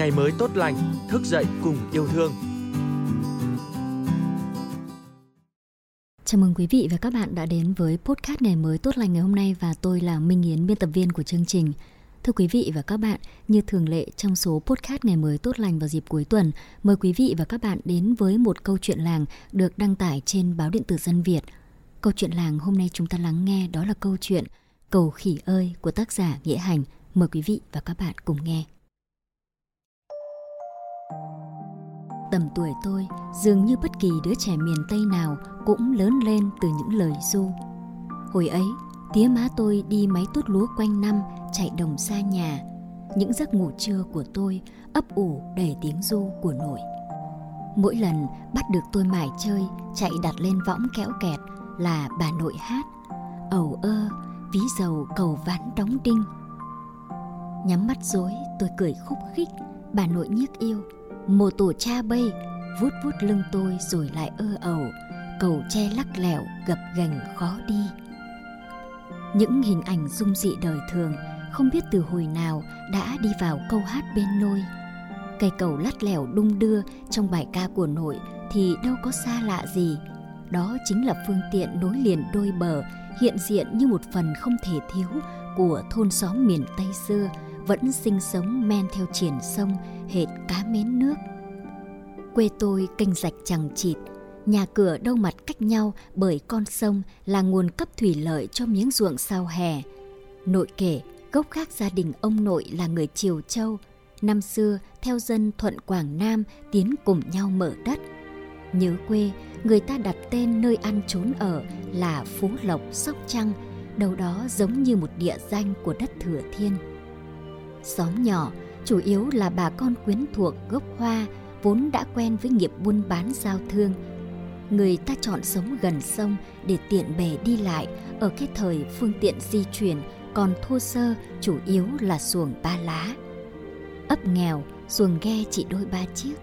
ngày mới tốt lành, thức dậy cùng yêu thương. Chào mừng quý vị và các bạn đã đến với podcast ngày mới tốt lành ngày hôm nay và tôi là Minh Yến, biên tập viên của chương trình. Thưa quý vị và các bạn, như thường lệ trong số podcast ngày mới tốt lành vào dịp cuối tuần, mời quý vị và các bạn đến với một câu chuyện làng được đăng tải trên báo điện tử Dân Việt. Câu chuyện làng hôm nay chúng ta lắng nghe đó là câu chuyện Cầu khỉ ơi của tác giả Nghĩa Hành. Mời quý vị và các bạn cùng nghe. Tầm tuổi tôi, dường như bất kỳ đứa trẻ miền Tây nào cũng lớn lên từ những lời du. Hồi ấy, tía má tôi đi máy tuốt lúa quanh năm, chạy đồng xa nhà. Những giấc ngủ trưa của tôi ấp ủ đầy tiếng du của nội. Mỗi lần bắt được tôi mải chơi, chạy đặt lên võng kéo kẹt là bà nội hát. Ầu ơ, ví dầu cầu ván đóng đinh. Nhắm mắt dối, tôi cười khúc khích, bà nội nhiếc yêu một tổ cha bay vuốt vuốt lưng tôi rồi lại ơ ẩu cầu tre lắc lẻo, gập ghềnh khó đi. Những hình ảnh dung dị đời thường, không biết từ hồi nào đã đi vào câu hát bên nôi. Cây cầu lắt lẻo đung đưa trong bài ca của nội thì đâu có xa lạ gì. Đó chính là phương tiện nối liền đôi bờ, hiện diện như một phần không thể thiếu của thôn xóm miền tây xưa vẫn sinh sống men theo triển sông hệt cá mến nước. Quê tôi kênh rạch chẳng chịt, nhà cửa đâu mặt cách nhau bởi con sông là nguồn cấp thủy lợi cho miếng ruộng sau hè. Nội kể, gốc khác gia đình ông nội là người Triều Châu, năm xưa theo dân Thuận Quảng Nam tiến cùng nhau mở đất. Nhớ quê, người ta đặt tên nơi ăn trốn ở là Phú Lộc, Sóc Trăng, đâu đó giống như một địa danh của đất Thừa Thiên. Xóm nhỏ, chủ yếu là bà con quyến thuộc gốc hoa vốn đã quen với nghiệp buôn bán giao thương. Người ta chọn sống gần sông để tiện bề đi lại ở cái thời phương tiện di chuyển còn thô sơ chủ yếu là xuồng ba lá. Ấp nghèo, xuồng ghe chỉ đôi ba chiếc.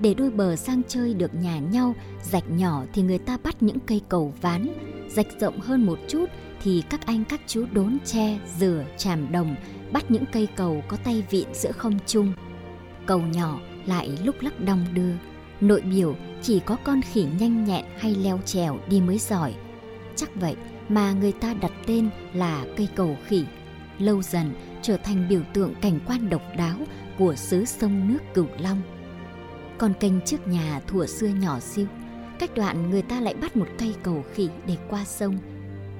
Để đôi bờ sang chơi được nhà nhau, rạch nhỏ thì người ta bắt những cây cầu ván, rạch rộng hơn một chút thì các anh các chú đốn tre, dừa, tràm đồng bắt những cây cầu có tay vịn giữa không trung. Cầu nhỏ lại lúc lắc đong đưa, nội biểu chỉ có con khỉ nhanh nhẹn hay leo trèo đi mới giỏi. Chắc vậy mà người ta đặt tên là cây cầu khỉ, lâu dần trở thành biểu tượng cảnh quan độc đáo của xứ sông nước Cửu Long. Con kênh trước nhà thủa xưa nhỏ xíu, cách đoạn người ta lại bắt một cây cầu khỉ để qua sông –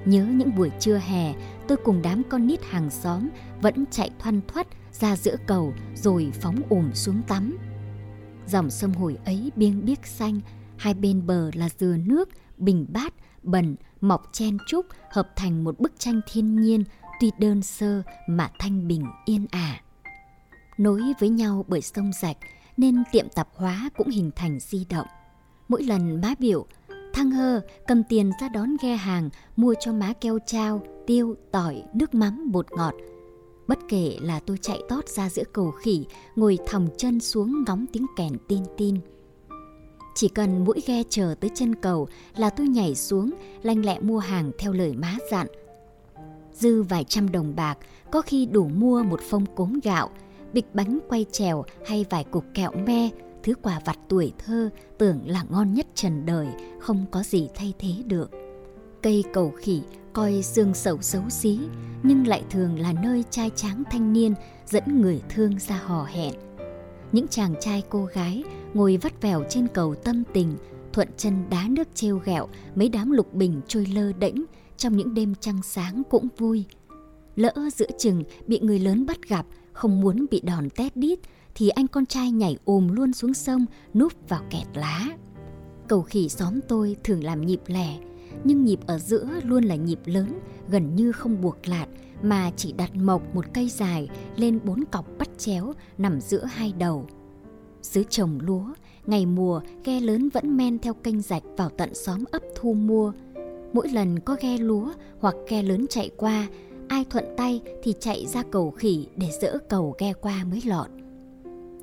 Nhớ những buổi trưa hè, tôi cùng đám con nít hàng xóm vẫn chạy thoăn thoắt ra giữa cầu rồi phóng ùm xuống tắm. Dòng sông hồi ấy biêng biếc xanh, hai bên bờ là dừa nước, bình bát, bẩn, mọc chen trúc hợp thành một bức tranh thiên nhiên tuy đơn sơ mà thanh bình yên ả. Nối với nhau bởi sông rạch nên tiệm tạp hóa cũng hình thành di động. Mỗi lần má biểu Thăng hơ cầm tiền ra đón ghe hàng mua cho má keo trao, tiêu, tỏi, nước mắm, bột ngọt. Bất kể là tôi chạy tót ra giữa cầu khỉ, ngồi thòng chân xuống ngóng tiếng kèn tin tin. Chỉ cần mũi ghe chờ tới chân cầu là tôi nhảy xuống, lanh lẹ mua hàng theo lời má dặn. Dư vài trăm đồng bạc, có khi đủ mua một phong cốm gạo, bịch bánh quay trèo hay vài cục kẹo me, thứ quà vặt tuổi thơ tưởng là ngon nhất trần đời, không có gì thay thế được. Cây cầu khỉ coi xương sầu xấu xí, nhưng lại thường là nơi trai tráng thanh niên dẫn người thương ra hò hẹn. Những chàng trai cô gái ngồi vắt vẻo trên cầu tâm tình, thuận chân đá nước trêu ghẹo mấy đám lục bình trôi lơ đễnh trong những đêm trăng sáng cũng vui. Lỡ giữa chừng bị người lớn bắt gặp, không muốn bị đòn tét đít thì anh con trai nhảy ồm luôn xuống sông núp vào kẹt lá. Cầu khỉ xóm tôi thường làm nhịp lẻ, nhưng nhịp ở giữa luôn là nhịp lớn, gần như không buộc lạt mà chỉ đặt mộc một cây dài lên bốn cọc bắt chéo nằm giữa hai đầu. Dưới trồng lúa, ngày mùa ghe lớn vẫn men theo kênh rạch vào tận xóm ấp thu mua. Mỗi lần có ghe lúa hoặc ghe lớn chạy qua, ai thuận tay thì chạy ra cầu khỉ để dỡ cầu ghe qua mới lọt.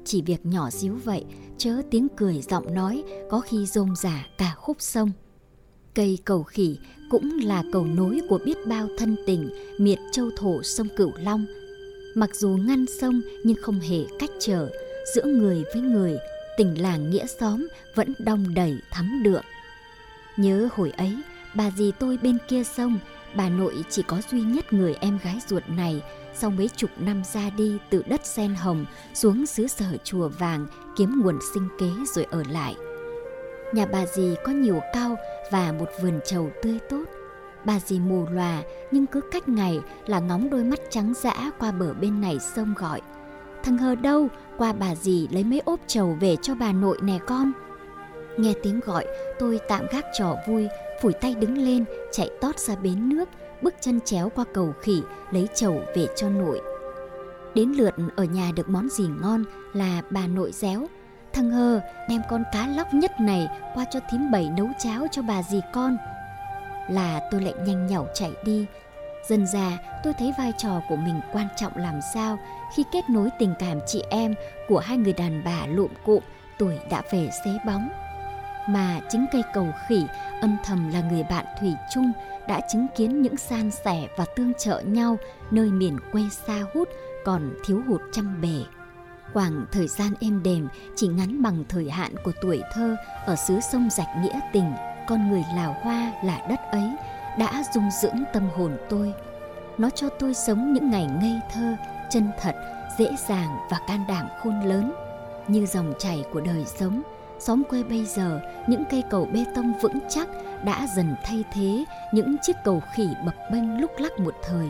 Chỉ việc nhỏ xíu vậy, chớ tiếng cười giọng nói có khi rôm giả cả khúc sông. Cây cầu khỉ cũng là cầu nối của biết bao thân tình miệt châu thổ sông Cửu Long. Mặc dù ngăn sông nhưng không hề cách trở, giữa người với người, tình làng nghĩa xóm vẫn đong đầy thắm đượm. Nhớ hồi ấy, bà dì tôi bên kia sông, bà nội chỉ có duy nhất người em gái ruột này sau mấy chục năm ra đi từ đất sen hồng xuống xứ sở chùa vàng kiếm nguồn sinh kế rồi ở lại. Nhà bà dì có nhiều cao và một vườn trầu tươi tốt. Bà dì mù lòa nhưng cứ cách ngày là ngóng đôi mắt trắng dã qua bờ bên này sông gọi. Thằng hờ đâu, qua bà dì lấy mấy ốp trầu về cho bà nội nè con. Nghe tiếng gọi, tôi tạm gác trò vui, phủi tay đứng lên, chạy tót ra bến nước, bước chân chéo qua cầu khỉ, lấy chầu về cho nội. Đến lượt ở nhà được món gì ngon là bà nội réo. Thằng hờ đem con cá lóc nhất này qua cho thím bảy nấu cháo cho bà dì con. Là tôi lại nhanh nhảu chạy đi. Dần già tôi thấy vai trò của mình quan trọng làm sao khi kết nối tình cảm chị em của hai người đàn bà lụm cụm tuổi đã về xế bóng mà chính cây cầu khỉ âm thầm là người bạn thủy chung đã chứng kiến những san sẻ và tương trợ nhau nơi miền quê xa hút còn thiếu hụt trăm bề. Khoảng thời gian êm đềm chỉ ngắn bằng thời hạn của tuổi thơ ở xứ sông rạch nghĩa tình, con người Lào Hoa là đất ấy đã dung dưỡng tâm hồn tôi. Nó cho tôi sống những ngày ngây thơ, chân thật, dễ dàng và can đảm khôn lớn như dòng chảy của đời sống xóm quê bây giờ, những cây cầu bê tông vững chắc đã dần thay thế những chiếc cầu khỉ bập bênh lúc lắc một thời.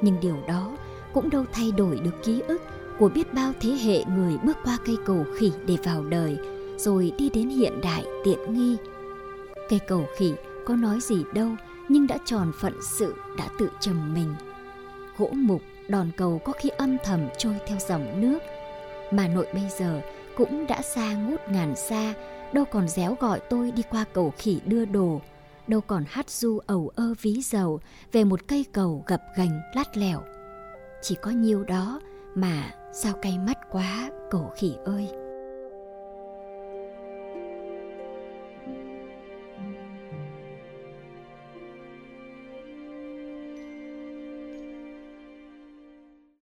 Nhưng điều đó cũng đâu thay đổi được ký ức của biết bao thế hệ người bước qua cây cầu khỉ để vào đời, rồi đi đến hiện đại tiện nghi. Cây cầu khỉ có nói gì đâu, nhưng đã tròn phận sự, đã tự trầm mình. Gỗ mục, đòn cầu có khi âm thầm trôi theo dòng nước. Mà nội bây giờ cũng đã xa ngút ngàn xa, đâu còn réo gọi tôi đi qua cầu khỉ đưa đồ, đâu còn hát du ầu ơ ví dầu về một cây cầu gập ghềnh lát lẻo. Chỉ có nhiêu đó mà sao cay mắt quá, cầu khỉ ơi.